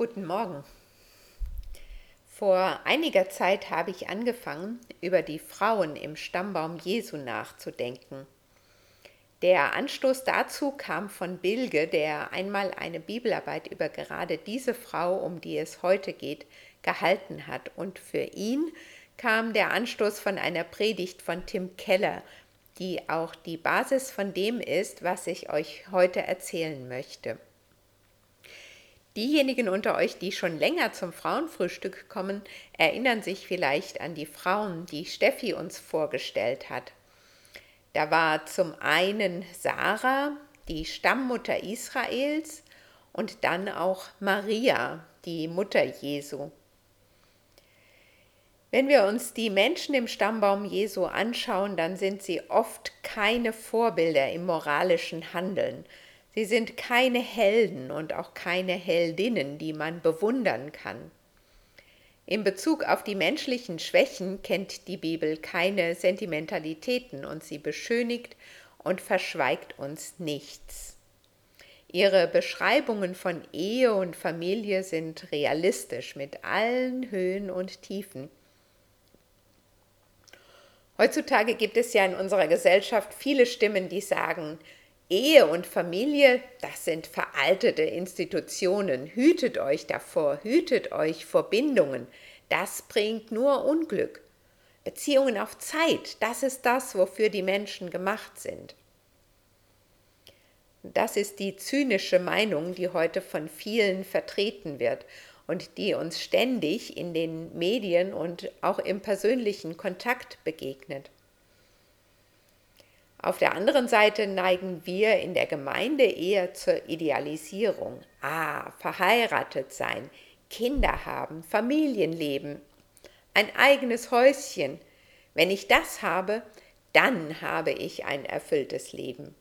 Guten Morgen. Vor einiger Zeit habe ich angefangen, über die Frauen im Stammbaum Jesu nachzudenken. Der Anstoß dazu kam von Bilge, der einmal eine Bibelarbeit über gerade diese Frau, um die es heute geht, gehalten hat. Und für ihn kam der Anstoß von einer Predigt von Tim Keller, die auch die Basis von dem ist, was ich euch heute erzählen möchte. Diejenigen unter euch, die schon länger zum Frauenfrühstück kommen, erinnern sich vielleicht an die Frauen, die Steffi uns vorgestellt hat. Da war zum einen Sarah, die Stammmutter Israels, und dann auch Maria, die Mutter Jesu. Wenn wir uns die Menschen im Stammbaum Jesu anschauen, dann sind sie oft keine Vorbilder im moralischen Handeln, Sie sind keine Helden und auch keine Heldinnen, die man bewundern kann. In Bezug auf die menschlichen Schwächen kennt die Bibel keine Sentimentalitäten und sie beschönigt und verschweigt uns nichts. Ihre Beschreibungen von Ehe und Familie sind realistisch mit allen Höhen und Tiefen. Heutzutage gibt es ja in unserer Gesellschaft viele Stimmen, die sagen, Ehe und Familie, das sind veraltete Institutionen. Hütet euch davor, hütet euch vor Bindungen. Das bringt nur Unglück. Beziehungen auf Zeit, das ist das, wofür die Menschen gemacht sind. Das ist die zynische Meinung, die heute von vielen vertreten wird und die uns ständig in den Medien und auch im persönlichen Kontakt begegnet. Auf der anderen Seite neigen wir in der Gemeinde eher zur Idealisierung. Ah, verheiratet sein, Kinder haben, Familienleben, ein eigenes Häuschen. Wenn ich das habe, dann habe ich ein erfülltes Leben.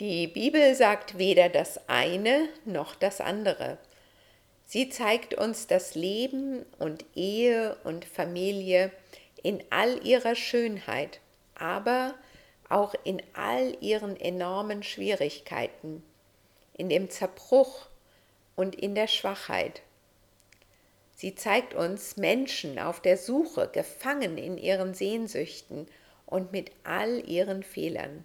Die Bibel sagt weder das eine noch das andere. Sie zeigt uns das Leben und Ehe und Familie in all ihrer Schönheit, aber auch in all ihren enormen Schwierigkeiten, in dem Zerbruch und in der Schwachheit. Sie zeigt uns Menschen auf der Suche, gefangen in ihren Sehnsüchten und mit all ihren Fehlern.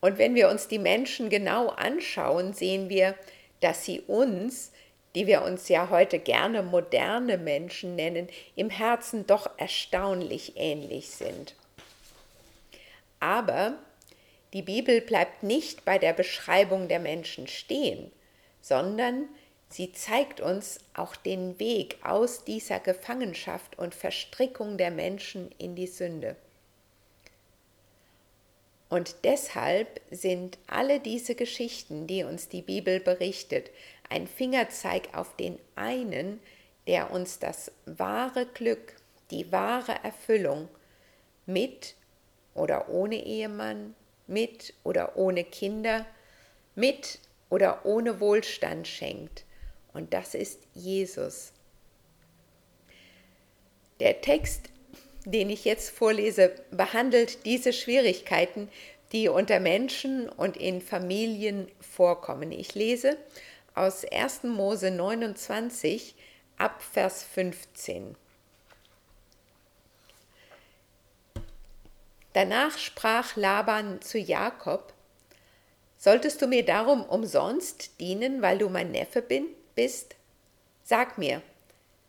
Und wenn wir uns die Menschen genau anschauen, sehen wir, dass sie uns die wir uns ja heute gerne moderne Menschen nennen, im Herzen doch erstaunlich ähnlich sind. Aber die Bibel bleibt nicht bei der Beschreibung der Menschen stehen, sondern sie zeigt uns auch den Weg aus dieser Gefangenschaft und Verstrickung der Menschen in die Sünde. Und deshalb sind alle diese Geschichten, die uns die Bibel berichtet, ein Fingerzeig auf den einen, der uns das wahre Glück, die wahre Erfüllung mit oder ohne Ehemann, mit oder ohne Kinder, mit oder ohne Wohlstand schenkt. Und das ist Jesus. Der Text, den ich jetzt vorlese, behandelt diese Schwierigkeiten, die unter Menschen und in Familien vorkommen. Ich lese aus 1. Mose 29 ab Vers 15. Danach sprach Laban zu Jakob, Solltest du mir darum umsonst dienen, weil du mein Neffe bin, bist? Sag mir,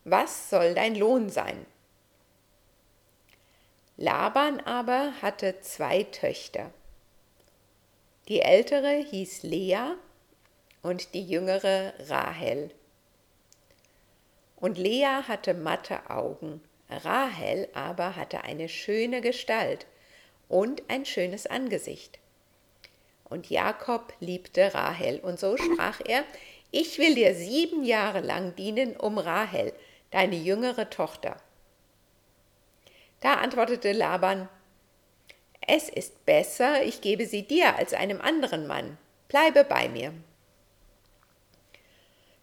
was soll dein Lohn sein? Laban aber hatte zwei Töchter. Die ältere hieß Lea und die jüngere Rahel. Und Lea hatte matte Augen, Rahel aber hatte eine schöne Gestalt und ein schönes Angesicht. Und Jakob liebte Rahel, und so sprach er, ich will dir sieben Jahre lang dienen um Rahel, deine jüngere Tochter. Da antwortete Laban, es ist besser, ich gebe sie dir als einem anderen Mann, bleibe bei mir.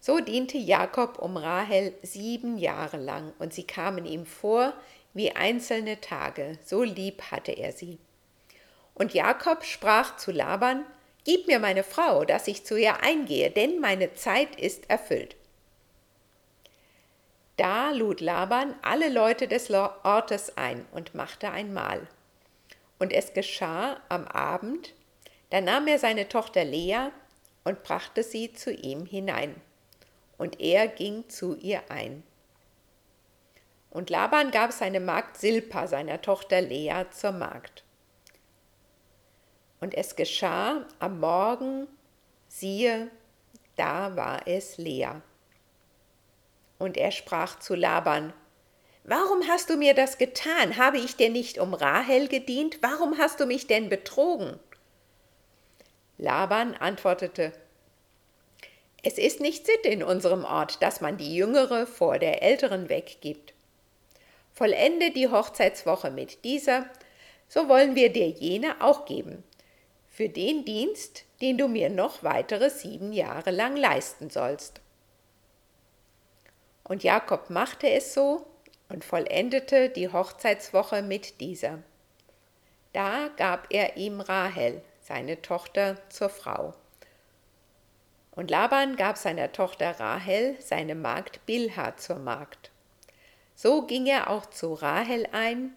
So diente Jakob um Rahel sieben Jahre lang, und sie kamen ihm vor wie einzelne Tage, so lieb hatte er sie. Und Jakob sprach zu Laban, Gib mir meine Frau, dass ich zu ihr eingehe, denn meine Zeit ist erfüllt. Da lud Laban alle Leute des Ortes ein und machte ein Mahl. Und es geschah am Abend, da nahm er seine Tochter Lea und brachte sie zu ihm hinein. Und er ging zu ihr ein. Und Laban gab seine Magd Silpa seiner Tochter Lea zur Magd. Und es geschah am Morgen, siehe, da war es Lea. Und er sprach zu Laban, Warum hast du mir das getan? Habe ich dir nicht um Rahel gedient? Warum hast du mich denn betrogen? Laban antwortete, Es ist nicht Sitte in unserem Ort, dass man die Jüngere vor der Älteren weggibt. Vollende die Hochzeitswoche mit dieser, so wollen wir dir jene auch geben, für den Dienst, den du mir noch weitere sieben Jahre lang leisten sollst. Und Jakob machte es so und vollendete die Hochzeitswoche mit dieser. Da gab er ihm Rahel, seine Tochter, zur Frau. Und Laban gab seiner Tochter Rahel seine Magd Bilha zur Magd. So ging er auch zu Rahel ein,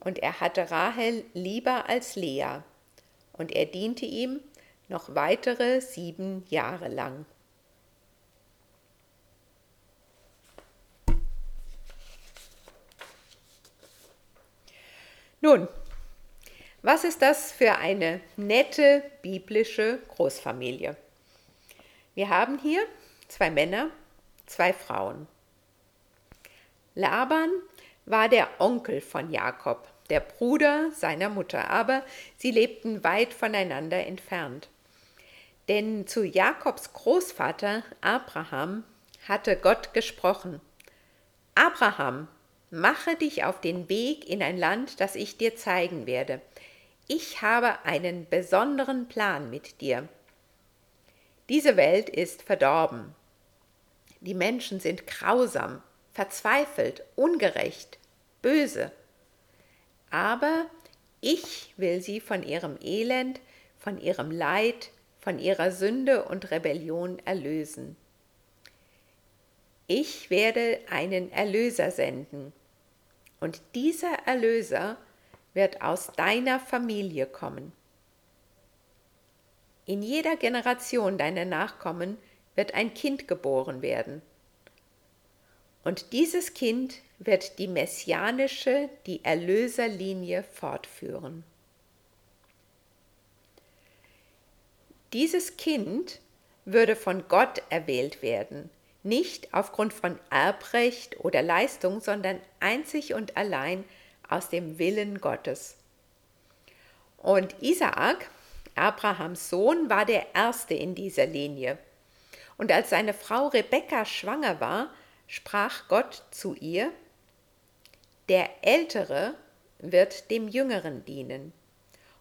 und er hatte Rahel lieber als Lea, und er diente ihm noch weitere sieben Jahre lang. Nun, was ist das für eine nette biblische Großfamilie? Wir haben hier zwei Männer, zwei Frauen. Laban war der Onkel von Jakob, der Bruder seiner Mutter, aber sie lebten weit voneinander entfernt. Denn zu Jakobs Großvater Abraham hatte Gott gesprochen. Abraham, Mache dich auf den Weg in ein Land, das ich dir zeigen werde. Ich habe einen besonderen Plan mit dir. Diese Welt ist verdorben. Die Menschen sind grausam, verzweifelt, ungerecht, böse. Aber ich will sie von ihrem Elend, von ihrem Leid, von ihrer Sünde und Rebellion erlösen. Ich werde einen Erlöser senden, und dieser Erlöser wird aus deiner Familie kommen. In jeder Generation deiner Nachkommen wird ein Kind geboren werden. Und dieses Kind wird die messianische, die Erlöserlinie fortführen. Dieses Kind würde von Gott erwählt werden, nicht aufgrund von Erbrecht oder Leistung, sondern einzig und allein aus dem Willen Gottes. Und Isaak, Abrahams Sohn, war der erste in dieser Linie. Und als seine Frau Rebekka schwanger war, sprach Gott zu ihr, der Ältere wird dem Jüngeren dienen.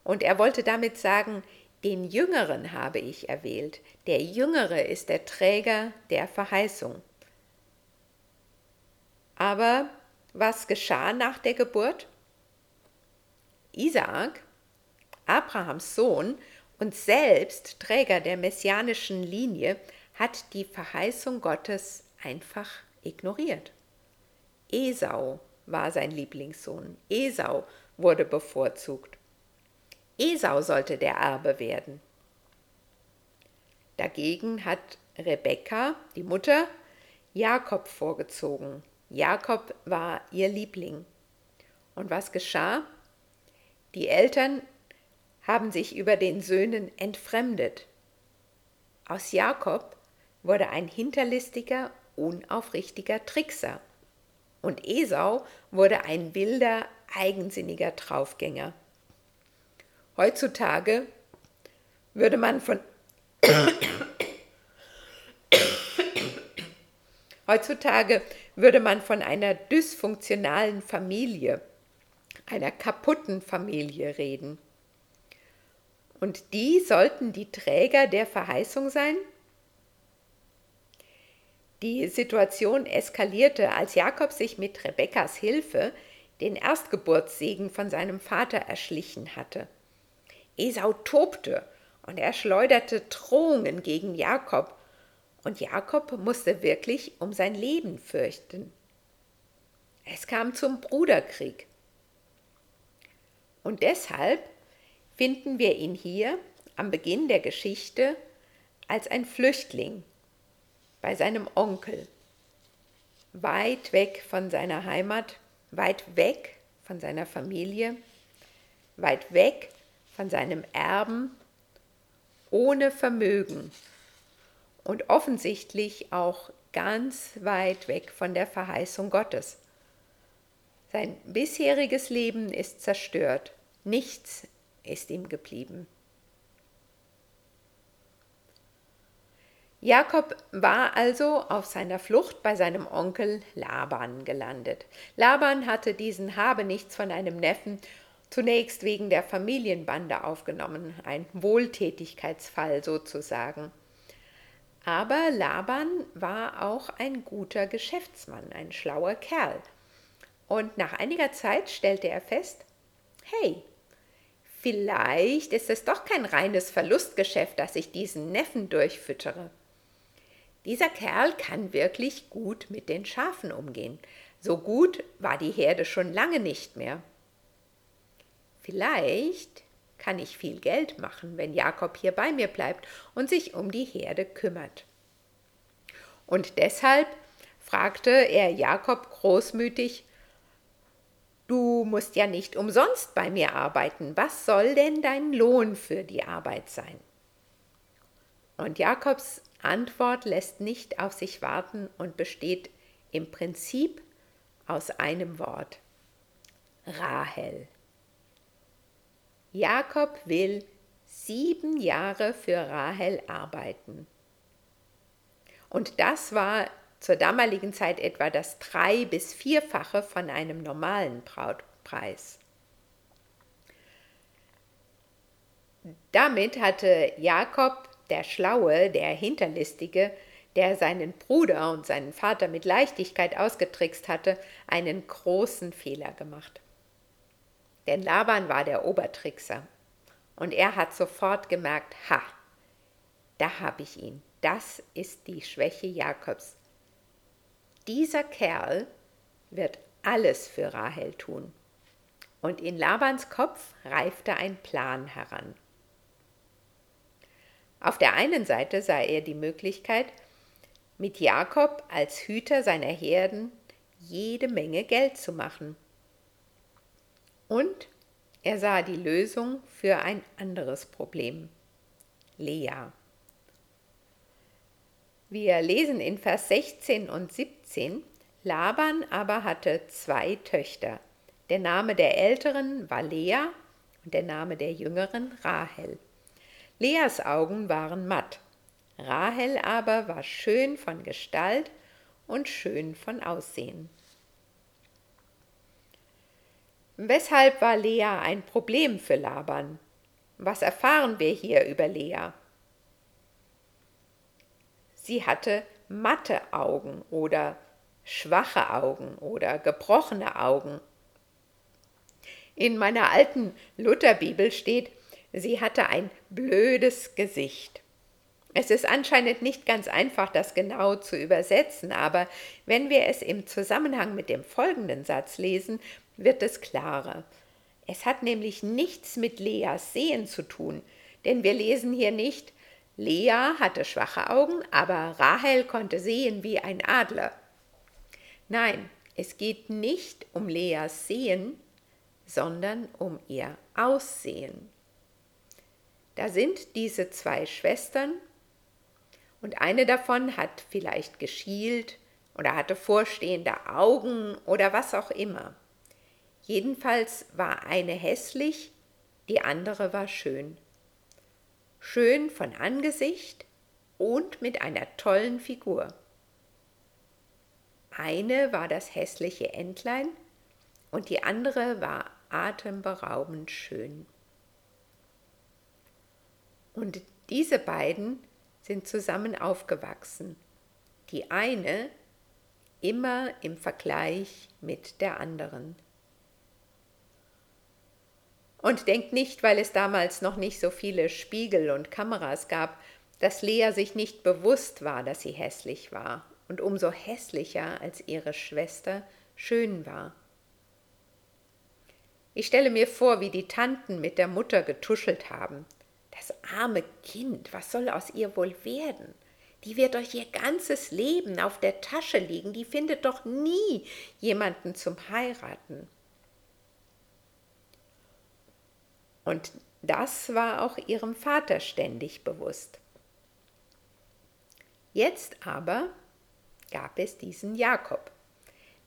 Und er wollte damit sagen, den Jüngeren habe ich erwählt. Der Jüngere ist der Träger der Verheißung. Aber was geschah nach der Geburt? Isaak, Abrahams Sohn und selbst Träger der messianischen Linie, hat die Verheißung Gottes einfach ignoriert. Esau war sein Lieblingssohn. Esau wurde bevorzugt. Esau sollte der Erbe werden. Dagegen hat Rebekka, die Mutter, Jakob vorgezogen. Jakob war ihr Liebling. Und was geschah? Die Eltern haben sich über den Söhnen entfremdet. Aus Jakob wurde ein hinterlistiger, unaufrichtiger Trickser. Und Esau wurde ein wilder, eigensinniger Traufgänger. Heutzutage würde man von Heutzutage würde man von einer dysfunktionalen Familie, einer kaputten Familie reden. Und die sollten die Träger der Verheißung sein? Die Situation eskalierte, als Jakob sich mit Rebekkas Hilfe den Erstgeburtssegen von seinem Vater erschlichen hatte. Esau tobte und er schleuderte Drohungen gegen Jakob, und Jakob musste wirklich um sein Leben fürchten. Es kam zum Bruderkrieg. Und deshalb finden wir ihn hier am Beginn der Geschichte als ein Flüchtling bei seinem Onkel, weit weg von seiner Heimat, weit weg von seiner Familie, weit weg von seinem Erben, ohne Vermögen und offensichtlich auch ganz weit weg von der Verheißung Gottes. Sein bisheriges Leben ist zerstört, nichts ist ihm geblieben. Jakob war also auf seiner Flucht bei seinem Onkel Laban gelandet. Laban hatte diesen Habenichts von einem Neffen zunächst wegen der Familienbande aufgenommen, ein Wohltätigkeitsfall sozusagen. Aber Laban war auch ein guter Geschäftsmann, ein schlauer Kerl. Und nach einiger Zeit stellte er fest, hey, vielleicht ist es doch kein reines Verlustgeschäft, dass ich diesen Neffen durchfüttere. Dieser Kerl kann wirklich gut mit den Schafen umgehen. So gut war die Herde schon lange nicht mehr. Vielleicht kann ich viel Geld machen, wenn Jakob hier bei mir bleibt und sich um die Herde kümmert. Und deshalb fragte er Jakob großmütig, Du musst ja nicht umsonst bei mir arbeiten, was soll denn dein Lohn für die Arbeit sein? Und Jakobs Antwort lässt nicht auf sich warten und besteht im Prinzip aus einem Wort. Rahel. Jakob will sieben Jahre für Rahel arbeiten. Und das war zur damaligen Zeit etwa das drei- bis vierfache von einem normalen Brautpreis. Damit hatte Jakob der Schlaue, der Hinterlistige, der seinen Bruder und seinen Vater mit Leichtigkeit ausgetrickst hatte, einen großen Fehler gemacht. Denn Laban war der Obertrickser. Und er hat sofort gemerkt, ha, da habe ich ihn. Das ist die Schwäche Jakobs. Dieser Kerl wird alles für Rahel tun. Und in Labans Kopf reifte ein Plan heran. Auf der einen Seite sah er die Möglichkeit, mit Jakob als Hüter seiner Herden jede Menge Geld zu machen. Und er sah die Lösung für ein anderes Problem. Lea. Wir lesen in Vers 16 und 17, Laban aber hatte zwei Töchter. Der Name der älteren war Lea und der Name der jüngeren Rahel. Leas Augen waren matt, Rahel aber war schön von Gestalt und schön von Aussehen. Weshalb war Lea ein Problem für Laban? Was erfahren wir hier über Lea? Sie hatte matte Augen oder schwache Augen oder gebrochene Augen. In meiner alten Lutherbibel steht, Sie hatte ein blödes Gesicht. Es ist anscheinend nicht ganz einfach, das genau zu übersetzen, aber wenn wir es im Zusammenhang mit dem folgenden Satz lesen, wird es klarer. Es hat nämlich nichts mit Leas Sehen zu tun, denn wir lesen hier nicht, Lea hatte schwache Augen, aber Rahel konnte sehen wie ein Adler. Nein, es geht nicht um Leas Sehen, sondern um ihr Aussehen. Da sind diese zwei Schwestern und eine davon hat vielleicht geschielt oder hatte vorstehende Augen oder was auch immer. Jedenfalls war eine hässlich, die andere war schön. Schön von Angesicht und mit einer tollen Figur. Eine war das hässliche Entlein und die andere war atemberaubend schön. Und diese beiden sind zusammen aufgewachsen. Die eine immer im Vergleich mit der anderen. Und denkt nicht, weil es damals noch nicht so viele Spiegel und Kameras gab, dass Lea sich nicht bewusst war, dass sie hässlich war und umso hässlicher als ihre Schwester schön war. Ich stelle mir vor, wie die Tanten mit der Mutter getuschelt haben. Das arme Kind, was soll aus ihr wohl werden? Die wird euch ihr ganzes Leben auf der Tasche liegen, die findet doch nie jemanden zum Heiraten. Und das war auch ihrem Vater ständig bewusst. Jetzt aber gab es diesen Jakob,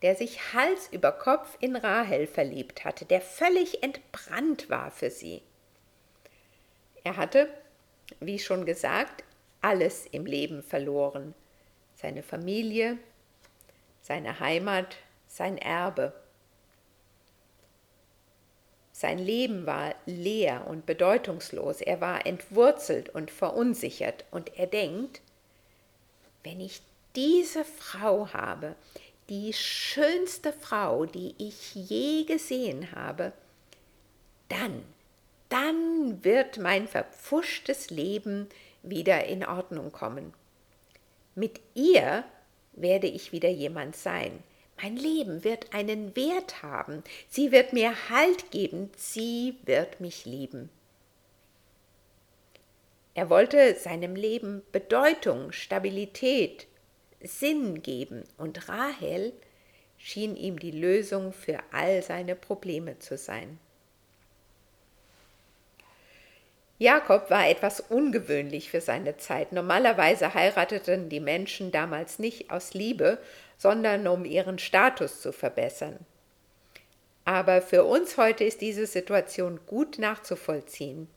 der sich Hals über Kopf in Rahel verliebt hatte, der völlig entbrannt war für sie. Er hatte, wie schon gesagt, alles im Leben verloren. Seine Familie, seine Heimat, sein Erbe. Sein Leben war leer und bedeutungslos, er war entwurzelt und verunsichert, und er denkt, wenn ich diese Frau habe, die schönste Frau, die ich je gesehen habe, dann, dann wird mein verpfuschtes Leben wieder in Ordnung kommen. Mit ihr werde ich wieder jemand sein. Mein Leben wird einen Wert haben. Sie wird mir Halt geben. Sie wird mich lieben. Er wollte seinem Leben Bedeutung, Stabilität, Sinn geben, und Rahel schien ihm die Lösung für all seine Probleme zu sein. Jakob war etwas ungewöhnlich für seine Zeit. Normalerweise heirateten die Menschen damals nicht aus Liebe, sondern um ihren Status zu verbessern. Aber für uns heute ist diese Situation gut nachzuvollziehen.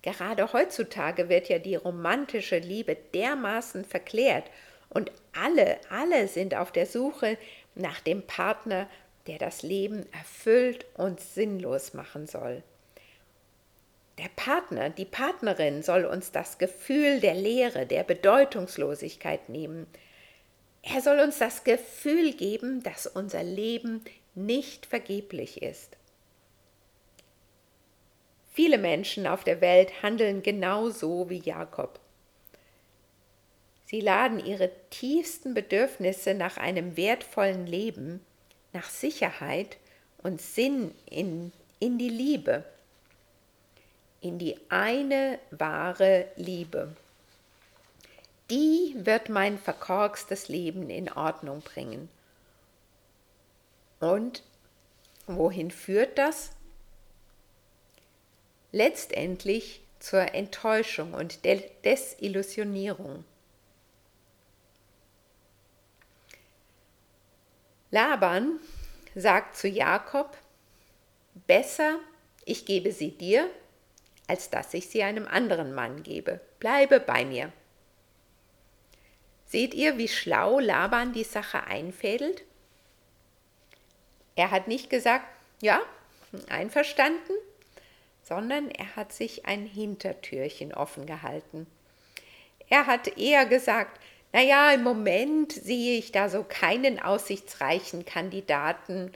Gerade heutzutage wird ja die romantische Liebe dermaßen verklärt und alle, alle sind auf der Suche nach dem Partner, der das Leben erfüllt und sinnlos machen soll. Der Partner, die Partnerin soll uns das Gefühl der Leere, der Bedeutungslosigkeit nehmen. Er soll uns das Gefühl geben, dass unser Leben nicht vergeblich ist. Viele Menschen auf der Welt handeln genauso wie Jakob. Sie laden ihre tiefsten Bedürfnisse nach einem wertvollen Leben, nach Sicherheit und Sinn in, in die Liebe, in die eine wahre Liebe. Die wird mein verkorkstes Leben in Ordnung bringen. Und wohin führt das? letztendlich zur Enttäuschung und Desillusionierung. Laban sagt zu Jakob, besser ich gebe sie dir, als dass ich sie einem anderen Mann gebe. Bleibe bei mir. Seht ihr, wie schlau Laban die Sache einfädelt? Er hat nicht gesagt, ja, einverstanden, sondern er hat sich ein Hintertürchen offen gehalten. Er hat eher gesagt, naja, im Moment sehe ich da so keinen aussichtsreichen Kandidaten,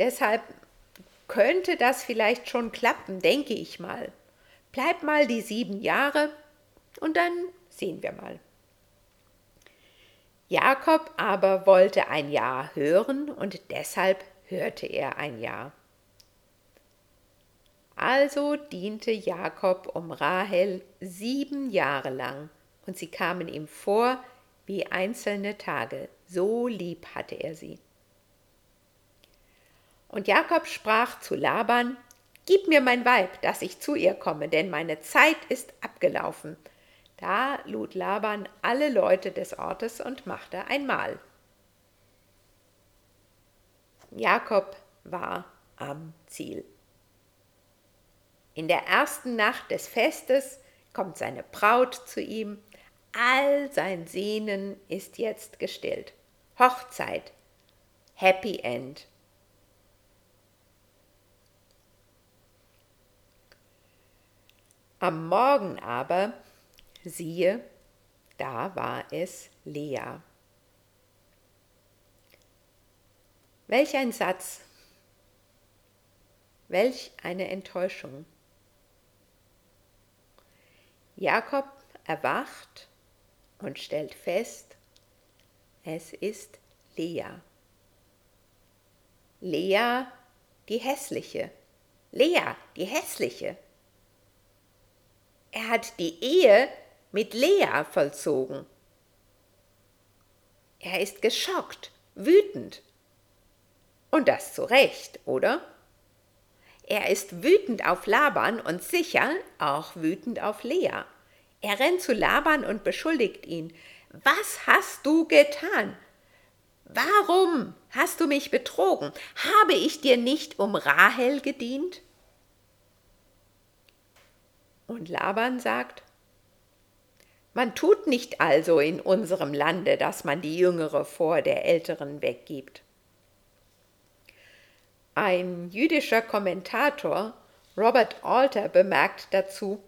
deshalb könnte das vielleicht schon klappen, denke ich mal. Bleib mal die sieben Jahre und dann sehen wir mal. Jakob aber wollte ein Jahr hören und deshalb hörte er ein Jahr. Also diente Jakob um Rahel sieben Jahre lang, und sie kamen ihm vor wie einzelne Tage, so lieb hatte er sie. Und Jakob sprach zu Laban, Gib mir mein Weib, dass ich zu ihr komme, denn meine Zeit ist abgelaufen. Da lud Laban alle Leute des Ortes und machte ein Mahl. Jakob war am Ziel. In der ersten Nacht des Festes kommt seine Braut zu ihm. All sein Sehnen ist jetzt gestillt. Hochzeit. Happy End. Am Morgen aber, siehe, da war es Lea. Welch ein Satz Welch eine Enttäuschung. Jakob erwacht und stellt fest, es ist Lea. Lea, die hässliche. Lea, die hässliche. Er hat die Ehe mit Lea vollzogen. Er ist geschockt, wütend. Und das zu Recht, oder? Er ist wütend auf Laban und sicher auch wütend auf Lea. Er rennt zu Laban und beschuldigt ihn. Was hast du getan? Warum hast du mich betrogen? Habe ich dir nicht um Rahel gedient? Und Laban sagt, man tut nicht also in unserem Lande, dass man die jüngere vor der älteren weggibt. Ein jüdischer Kommentator, Robert Alter, bemerkt dazu,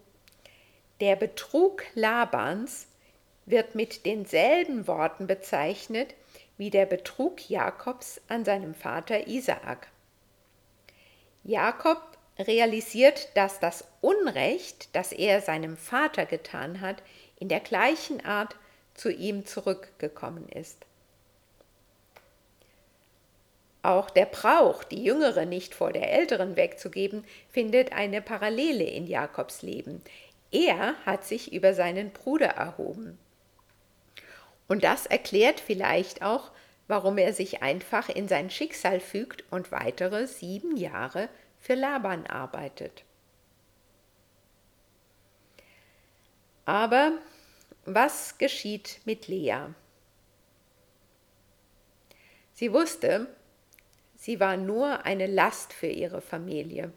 der Betrug Labans wird mit denselben Worten bezeichnet wie der Betrug Jakobs an seinem Vater Isaak. Jakob realisiert, dass das Unrecht, das er seinem Vater getan hat, in der gleichen Art zu ihm zurückgekommen ist. Auch der Brauch, die Jüngere nicht vor der Älteren wegzugeben, findet eine Parallele in Jakobs Leben. Er hat sich über seinen Bruder erhoben. Und das erklärt vielleicht auch, warum er sich einfach in sein Schicksal fügt und weitere sieben Jahre für Laban arbeitet. Aber was geschieht mit Lea? Sie wusste, sie war nur eine Last für ihre Familie.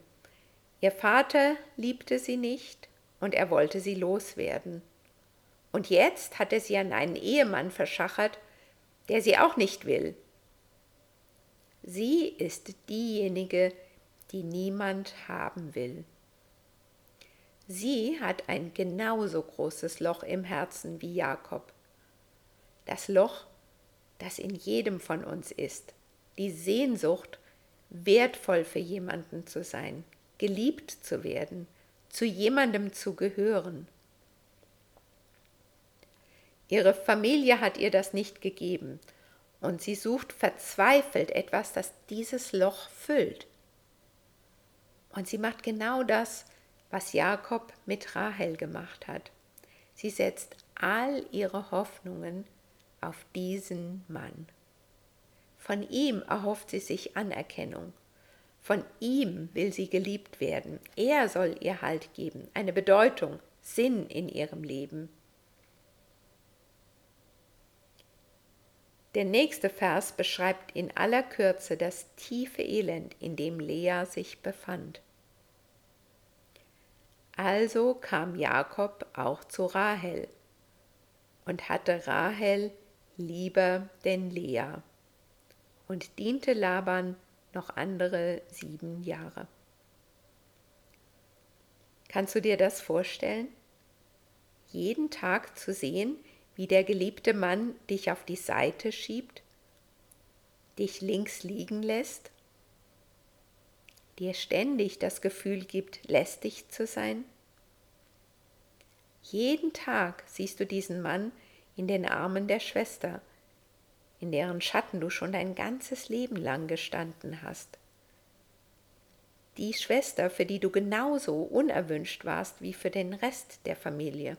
Ihr Vater liebte sie nicht und er wollte sie loswerden. Und jetzt hat er sie an einen Ehemann verschachert, der sie auch nicht will. Sie ist diejenige, die niemand haben will. Sie hat ein genauso großes Loch im Herzen wie Jakob. Das Loch, das in jedem von uns ist. Die Sehnsucht, wertvoll für jemanden zu sein, geliebt zu werden, zu jemandem zu gehören. Ihre Familie hat ihr das nicht gegeben und sie sucht verzweifelt etwas, das dieses Loch füllt. Und sie macht genau das, was Jakob mit Rahel gemacht hat. Sie setzt all ihre Hoffnungen auf diesen Mann. Von ihm erhofft sie sich Anerkennung. Von ihm will sie geliebt werden. Er soll ihr Halt geben, eine Bedeutung, Sinn in ihrem Leben. Der nächste Vers beschreibt in aller Kürze das tiefe Elend, in dem Lea sich befand. Also kam Jakob auch zu Rahel und hatte Rahel lieber denn Lea und diente Laban noch andere sieben Jahre. Kannst du dir das vorstellen? Jeden Tag zu sehen, wie der geliebte Mann dich auf die Seite schiebt, dich links liegen lässt dir ständig das Gefühl gibt, lästig zu sein? Jeden Tag siehst du diesen Mann in den Armen der Schwester, in deren Schatten du schon dein ganzes Leben lang gestanden hast. Die Schwester, für die du genauso unerwünscht warst wie für den Rest der Familie.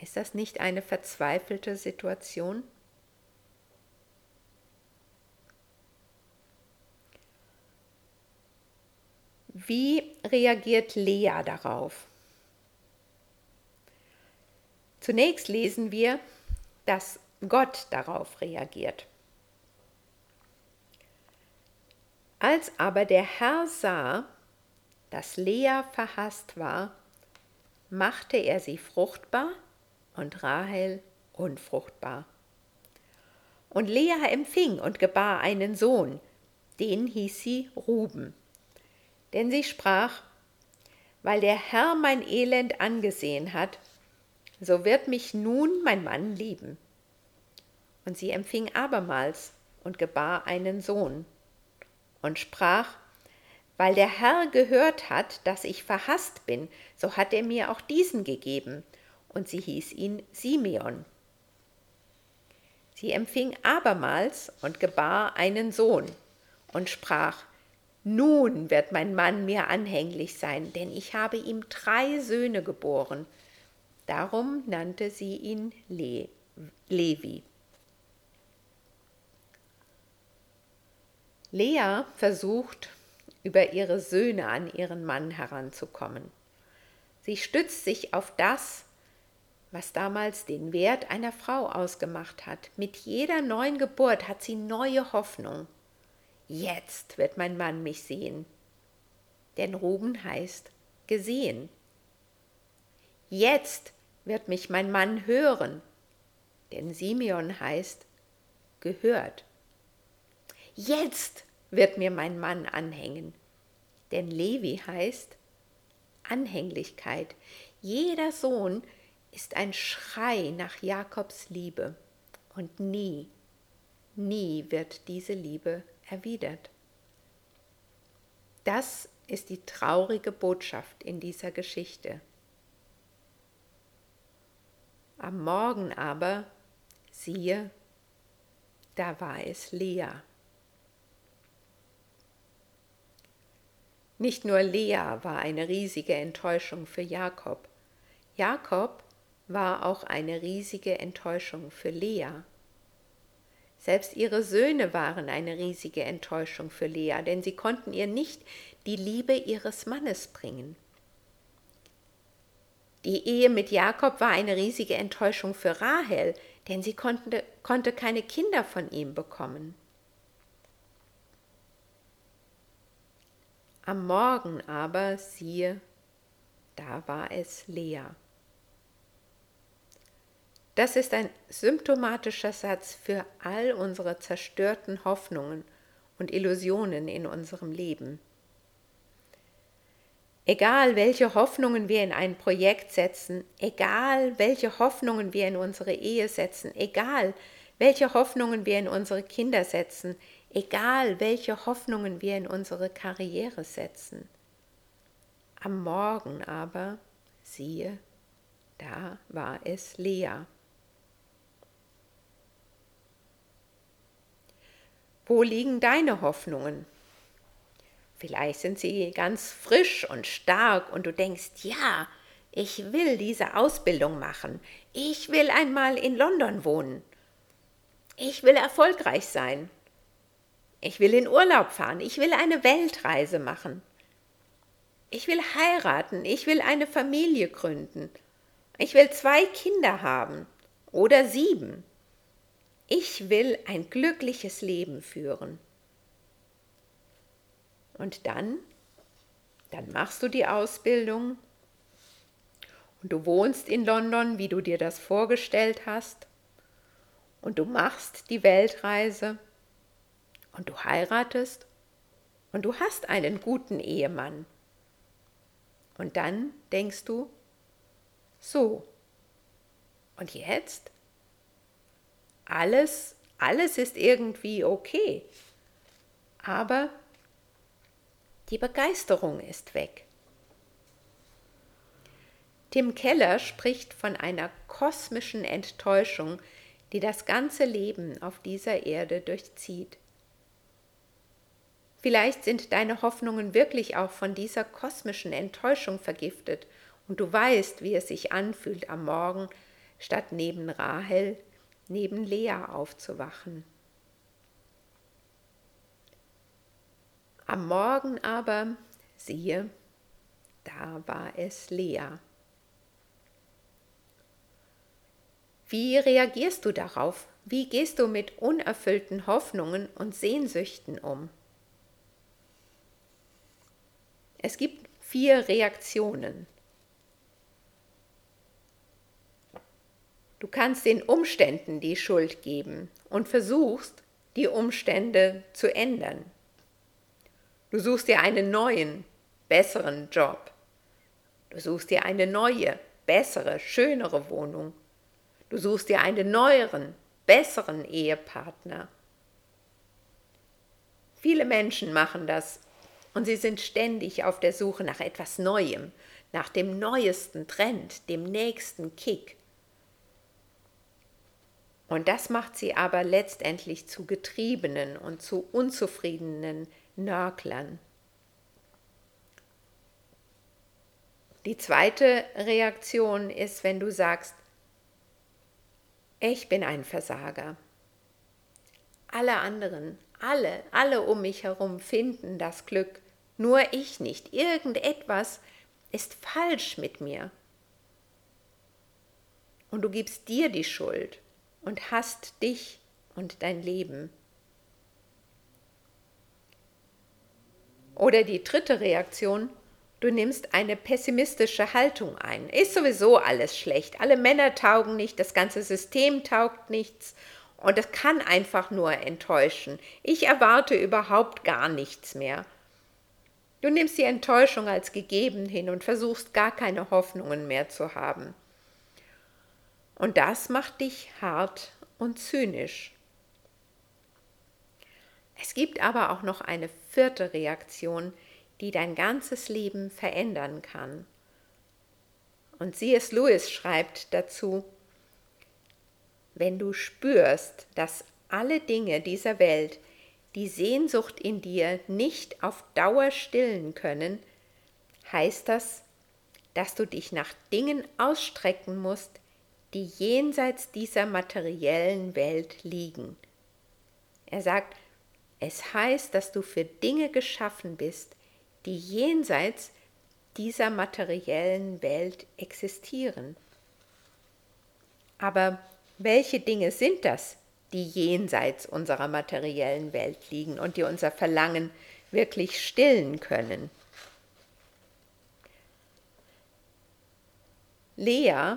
Ist das nicht eine verzweifelte Situation? Wie reagiert Lea darauf? Zunächst lesen wir, dass Gott darauf reagiert. Als aber der Herr sah, dass Lea verhasst war, machte er sie fruchtbar und Rahel unfruchtbar. Und Lea empfing und gebar einen Sohn, den hieß sie Ruben. Denn sie sprach, weil der Herr mein Elend angesehen hat, so wird mich nun mein Mann lieben. Und sie empfing abermals und gebar einen Sohn. und sprach, weil der Herr gehört hat, dass ich verhasst bin, so hat er mir auch diesen gegeben, und sie hieß ihn Simeon. Sie empfing abermals und gebar einen Sohn und sprach, nun wird mein Mann mir anhänglich sein, denn ich habe ihm drei Söhne geboren. Darum nannte sie ihn Le Levi. Lea versucht, über ihre Söhne an ihren Mann heranzukommen. Sie stützt sich auf das, was damals den Wert einer Frau ausgemacht hat. Mit jeder neuen Geburt hat sie neue Hoffnung. Jetzt wird mein Mann mich sehen. Denn Ruben heißt gesehen. Jetzt wird mich mein Mann hören. Denn Simeon heißt gehört. Jetzt wird mir mein Mann anhängen. Denn Levi heißt Anhänglichkeit. Jeder Sohn ist ein Schrei nach Jakobs Liebe. Und nie, nie wird diese Liebe erwidert. Das ist die traurige Botschaft in dieser Geschichte. Am Morgen aber, siehe, da war es Lea. Nicht nur Lea war eine riesige Enttäuschung für Jakob. Jakob war auch eine riesige Enttäuschung für Lea. Selbst ihre Söhne waren eine riesige Enttäuschung für Lea, denn sie konnten ihr nicht die Liebe ihres Mannes bringen. Die Ehe mit Jakob war eine riesige Enttäuschung für Rahel, denn sie konnte, konnte keine Kinder von ihm bekommen. Am Morgen aber, siehe, da war es Lea. Das ist ein symptomatischer Satz für all unsere zerstörten Hoffnungen und Illusionen in unserem Leben. Egal welche Hoffnungen wir in ein Projekt setzen, egal welche Hoffnungen wir in unsere Ehe setzen, egal welche Hoffnungen wir in unsere Kinder setzen, egal welche Hoffnungen wir in unsere Karriere setzen. Am Morgen aber, siehe, da war es Lea. Wo liegen deine Hoffnungen? Vielleicht sind sie ganz frisch und stark und du denkst, ja, ich will diese Ausbildung machen. Ich will einmal in London wohnen. Ich will erfolgreich sein. Ich will in Urlaub fahren. Ich will eine Weltreise machen. Ich will heiraten. Ich will eine Familie gründen. Ich will zwei Kinder haben oder sieben ich will ein glückliches Leben führen. Und dann, dann machst du die Ausbildung und du wohnst in London, wie du dir das vorgestellt hast, und du machst die Weltreise und du heiratest und du hast einen guten Ehemann. Und dann denkst du, so, und jetzt? Alles, alles ist irgendwie okay. Aber die Begeisterung ist weg. Tim Keller spricht von einer kosmischen Enttäuschung, die das ganze Leben auf dieser Erde durchzieht. Vielleicht sind deine Hoffnungen wirklich auch von dieser kosmischen Enttäuschung vergiftet und du weißt, wie es sich anfühlt am Morgen, statt neben Rahel neben Lea aufzuwachen. Am Morgen aber, siehe, da war es Lea. Wie reagierst du darauf? Wie gehst du mit unerfüllten Hoffnungen und Sehnsüchten um? Es gibt vier Reaktionen. Du kannst den Umständen die Schuld geben und versuchst, die Umstände zu ändern. Du suchst dir einen neuen, besseren Job. Du suchst dir eine neue, bessere, schönere Wohnung. Du suchst dir einen neueren, besseren Ehepartner. Viele Menschen machen das und sie sind ständig auf der Suche nach etwas Neuem, nach dem neuesten Trend, dem nächsten Kick. Und das macht sie aber letztendlich zu getriebenen und zu unzufriedenen Nörglern. Die zweite Reaktion ist, wenn du sagst, ich bin ein Versager. Alle anderen, alle, alle um mich herum finden das Glück, nur ich nicht. Irgendetwas ist falsch mit mir. Und du gibst dir die Schuld und hast dich und dein Leben. Oder die dritte Reaktion, du nimmst eine pessimistische Haltung ein. Ist sowieso alles schlecht. Alle Männer taugen nicht, das ganze System taugt nichts und es kann einfach nur enttäuschen. Ich erwarte überhaupt gar nichts mehr. Du nimmst die Enttäuschung als gegeben hin und versuchst gar keine Hoffnungen mehr zu haben. Und das macht dich hart und zynisch. Es gibt aber auch noch eine vierte Reaktion, die dein ganzes Leben verändern kann. Und C.S. Lewis schreibt dazu, wenn du spürst, dass alle Dinge dieser Welt die Sehnsucht in dir nicht auf Dauer stillen können, heißt das, dass du dich nach Dingen ausstrecken musst, die jenseits dieser materiellen Welt liegen. Er sagt, es heißt, dass du für Dinge geschaffen bist, die jenseits dieser materiellen Welt existieren. Aber welche Dinge sind das, die jenseits unserer materiellen Welt liegen und die unser Verlangen wirklich stillen können? Lea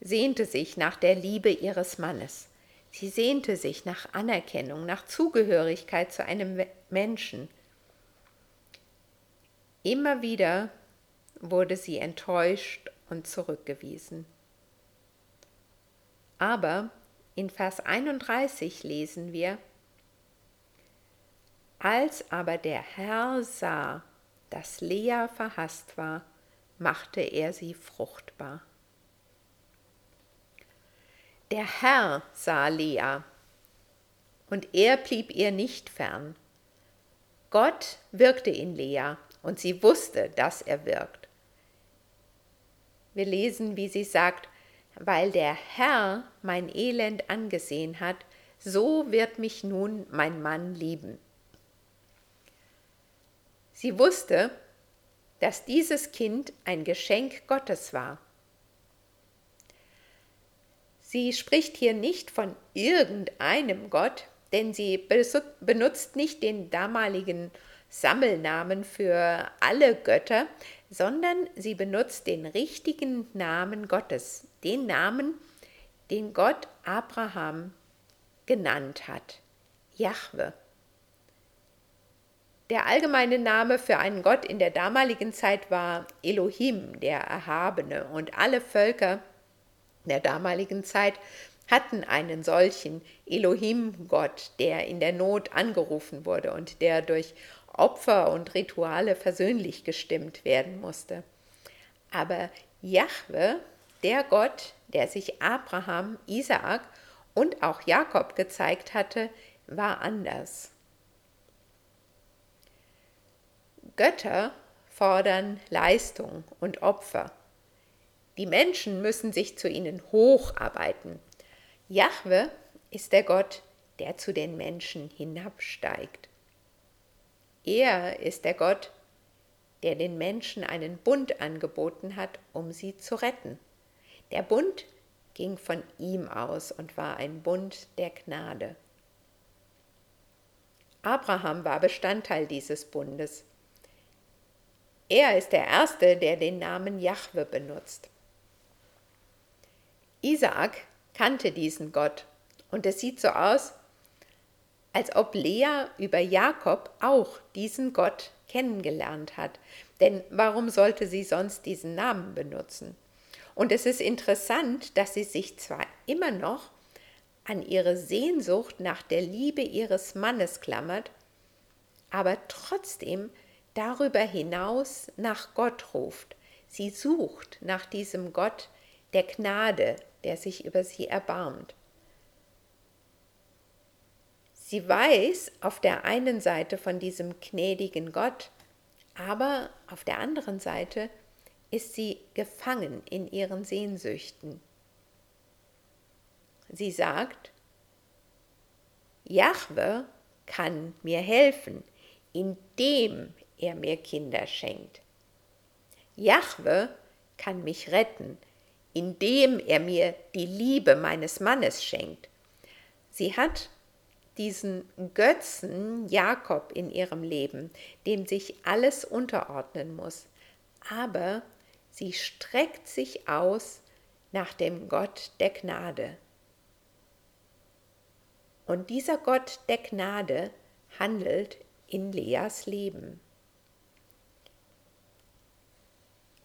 sehnte sich nach der Liebe ihres Mannes. Sie sehnte sich nach Anerkennung, nach Zugehörigkeit zu einem Menschen. Immer wieder wurde sie enttäuscht und zurückgewiesen. Aber in Vers 31 lesen wir, als aber der Herr sah, dass Lea verhasst war, machte er sie fruchtbar. Der Herr sah Lea, und er blieb ihr nicht fern. Gott wirkte in Lea, und sie wusste, dass er wirkt. Wir lesen, wie sie sagt, weil der Herr mein Elend angesehen hat, so wird mich nun mein Mann lieben. Sie wusste, dass dieses Kind ein Geschenk Gottes war Sie spricht hier nicht von irgendeinem Gott, denn sie benutzt nicht den damaligen Sammelnamen für alle Götter, sondern sie benutzt den richtigen Namen Gottes, den Namen, den Gott Abraham genannt hat, Jahwe. Der allgemeine Name für einen Gott in der damaligen Zeit war Elohim, der Erhabene, und alle Völker der damaligen Zeit hatten einen solchen Elohim-Gott, der in der Not angerufen wurde und der durch Opfer und Rituale versöhnlich gestimmt werden musste. Aber Jahwe, der Gott, der sich Abraham, Isaak und auch Jakob gezeigt hatte, war anders. Götter fordern Leistung und Opfer. Die Menschen müssen sich zu ihnen hocharbeiten. Jahwe ist der Gott, der zu den Menschen hinabsteigt. Er ist der Gott, der den Menschen einen Bund angeboten hat, um sie zu retten. Der Bund ging von ihm aus und war ein Bund der Gnade. Abraham war Bestandteil dieses Bundes. Er ist der Erste, der den Namen Jahwe benutzt. Isaak kannte diesen Gott und es sieht so aus, als ob Lea über Jakob auch diesen Gott kennengelernt hat. Denn warum sollte sie sonst diesen Namen benutzen? Und es ist interessant, dass sie sich zwar immer noch an ihre Sehnsucht nach der Liebe ihres Mannes klammert, aber trotzdem darüber hinaus nach Gott ruft. Sie sucht nach diesem Gott der Gnade, der sich über sie erbarmt. Sie weiß auf der einen Seite von diesem gnädigen Gott, aber auf der anderen Seite ist sie gefangen in ihren Sehnsüchten. Sie sagt, Jahwe kann mir helfen, indem er mir Kinder schenkt. Jahwe kann mich retten, indem er mir die Liebe meines Mannes schenkt. Sie hat diesen Götzen Jakob in ihrem Leben, dem sich alles unterordnen muss. Aber sie streckt sich aus nach dem Gott der Gnade. Und dieser Gott der Gnade handelt in Leas Leben.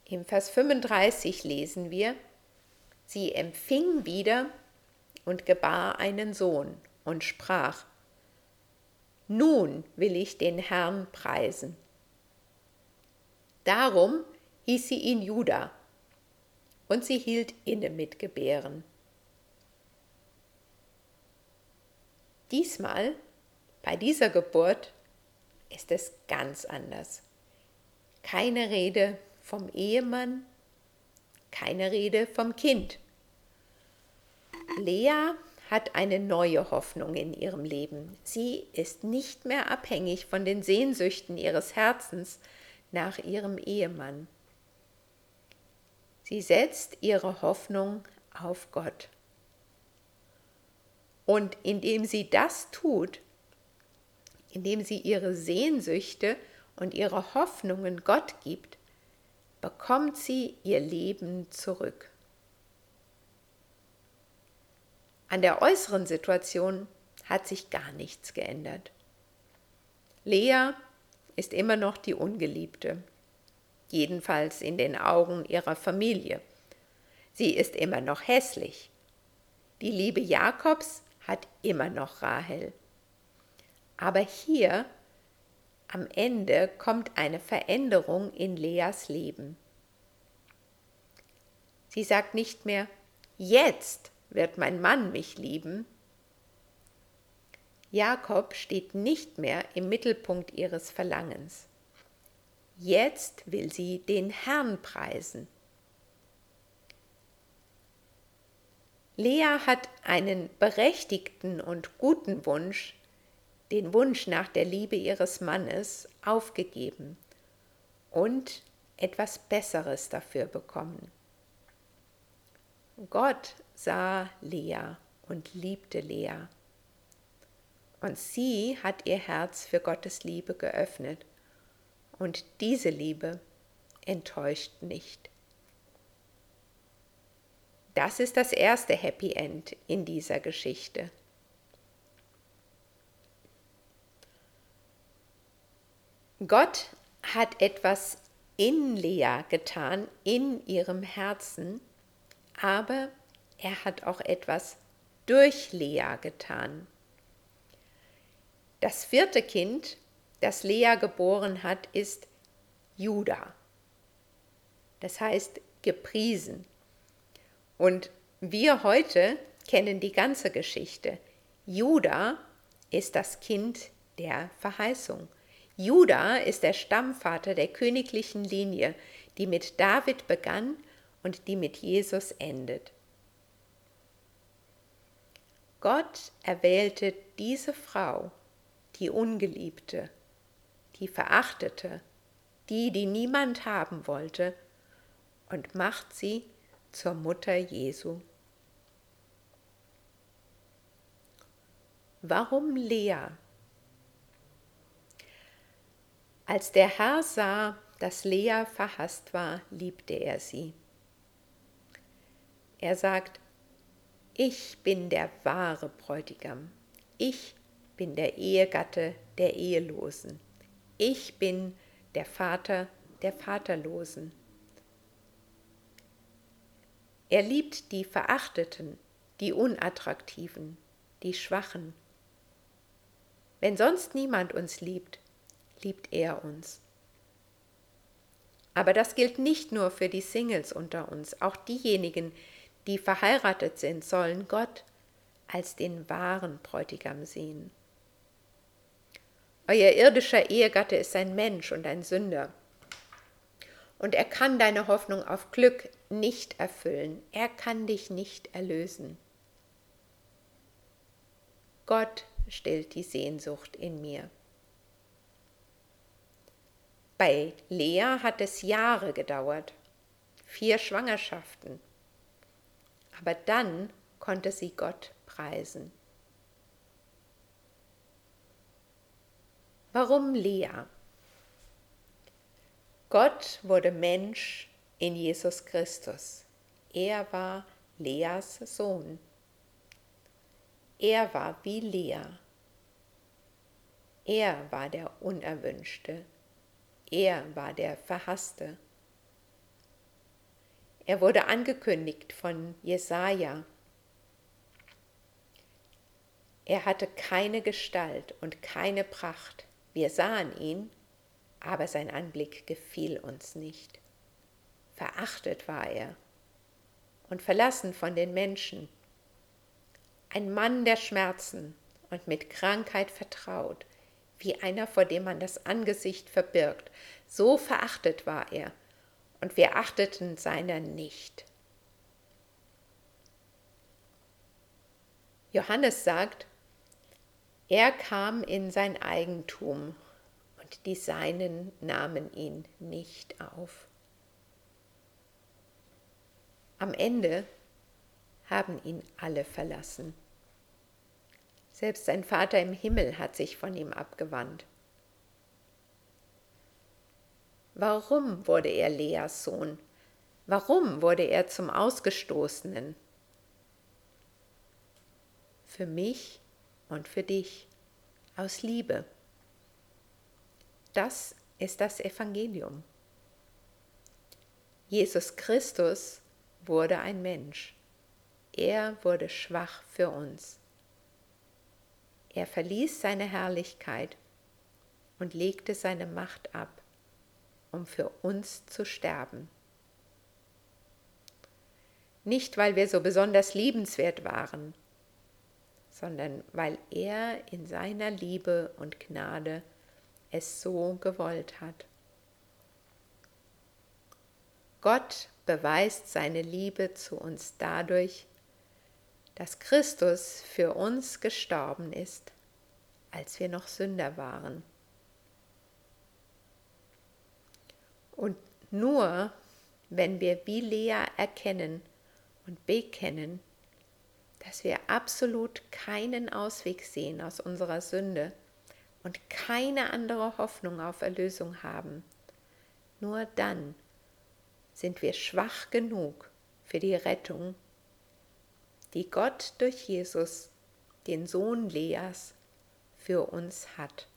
Im Vers 35 lesen wir, sie empfing wieder und gebar einen Sohn und sprach, Nun will ich den Herrn preisen. Darum hieß sie ihn Juda, und sie hielt inne mit Gebären. Diesmal, bei dieser Geburt, ist es ganz anders. Keine Rede vom Ehemann, keine Rede vom Kind. Lea hat eine neue Hoffnung in ihrem Leben. Sie ist nicht mehr abhängig von den Sehnsüchten ihres Herzens nach ihrem Ehemann. Sie setzt ihre Hoffnung auf Gott. Und indem sie das tut, indem sie ihre Sehnsüchte und ihre Hoffnungen Gott gibt, bekommt sie ihr Leben zurück. An der äußeren Situation hat sich gar nichts geändert. Lea ist immer noch die Ungeliebte, jedenfalls in den Augen ihrer Familie. Sie ist immer noch hässlich. Die Liebe Jakobs hat immer noch Rahel. Aber hier am Ende kommt eine Veränderung in Leas Leben. Sie sagt nicht mehr, jetzt wird mein Mann mich lieben. Jakob steht nicht mehr im Mittelpunkt ihres Verlangens. Jetzt will sie den Herrn preisen. Lea hat einen berechtigten und guten Wunsch, den Wunsch nach der Liebe ihres Mannes, aufgegeben und etwas Besseres dafür bekommen. Gott sah Lea und liebte Lea. Und sie hat ihr Herz für Gottes Liebe geöffnet. Und diese Liebe enttäuscht nicht. Das ist das erste Happy End in dieser Geschichte. Gott hat etwas in Lea getan, in ihrem Herzen, aber er hat auch etwas durch Lea getan. Das vierte Kind, das Lea geboren hat, ist Judah. Das heißt gepriesen. Und wir heute kennen die ganze Geschichte. Judah ist das Kind der Verheißung. Judah ist der Stammvater der königlichen Linie, die mit David begann und die mit Jesus endet. Gott erwählte diese Frau, die ungeliebte, die verachtete, die, die niemand haben wollte, und macht sie zur Mutter Jesu. Warum Lea? Als der Herr sah, dass Lea verhasst war, liebte er sie. Er sagt, ich bin der wahre Bräutigam, ich bin der Ehegatte der Ehelosen, ich bin der Vater der Vaterlosen. Er liebt die Verachteten, die Unattraktiven, die Schwachen. Wenn sonst niemand uns liebt, liebt er uns. Aber das gilt nicht nur für die Singles unter uns, auch diejenigen, die verheiratet sind, sollen Gott als den wahren Bräutigam sehen. Euer irdischer Ehegatte ist ein Mensch und ein Sünder. Und er kann deine Hoffnung auf Glück nicht erfüllen. Er kann dich nicht erlösen. Gott stillt die Sehnsucht in mir. Bei Lea hat es Jahre gedauert, vier Schwangerschaften. Aber dann konnte sie Gott preisen. Warum Lea? Gott wurde Mensch in Jesus Christus. Er war Leas Sohn. Er war wie Lea. Er war der Unerwünschte. Er war der Verhasste. Er wurde angekündigt von Jesaja. Er hatte keine Gestalt und keine Pracht. Wir sahen ihn, aber sein Anblick gefiel uns nicht. Verachtet war er und verlassen von den Menschen. Ein Mann der Schmerzen und mit Krankheit vertraut, wie einer, vor dem man das Angesicht verbirgt. So verachtet war er und wir achteten seiner nicht. Johannes sagt, er kam in sein Eigentum und die Seinen nahmen ihn nicht auf. Am Ende haben ihn alle verlassen. Selbst sein Vater im Himmel hat sich von ihm abgewandt. Warum wurde er Leas Sohn? Warum wurde er zum Ausgestoßenen? Für mich und für dich, aus Liebe. Das ist das Evangelium. Jesus Christus wurde ein Mensch. Er wurde schwach für uns. Er verließ seine Herrlichkeit und legte seine Macht ab um für uns zu sterben. Nicht, weil wir so besonders liebenswert waren, sondern weil er in seiner Liebe und Gnade es so gewollt hat. Gott beweist seine Liebe zu uns dadurch, dass Christus für uns gestorben ist, als wir noch Sünder waren. Und nur wenn wir wie Lea erkennen und bekennen, dass wir absolut keinen Ausweg sehen aus unserer Sünde und keine andere Hoffnung auf Erlösung haben, nur dann sind wir schwach genug für die Rettung, die Gott durch Jesus, den Sohn Leas, für uns hat.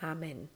Amen.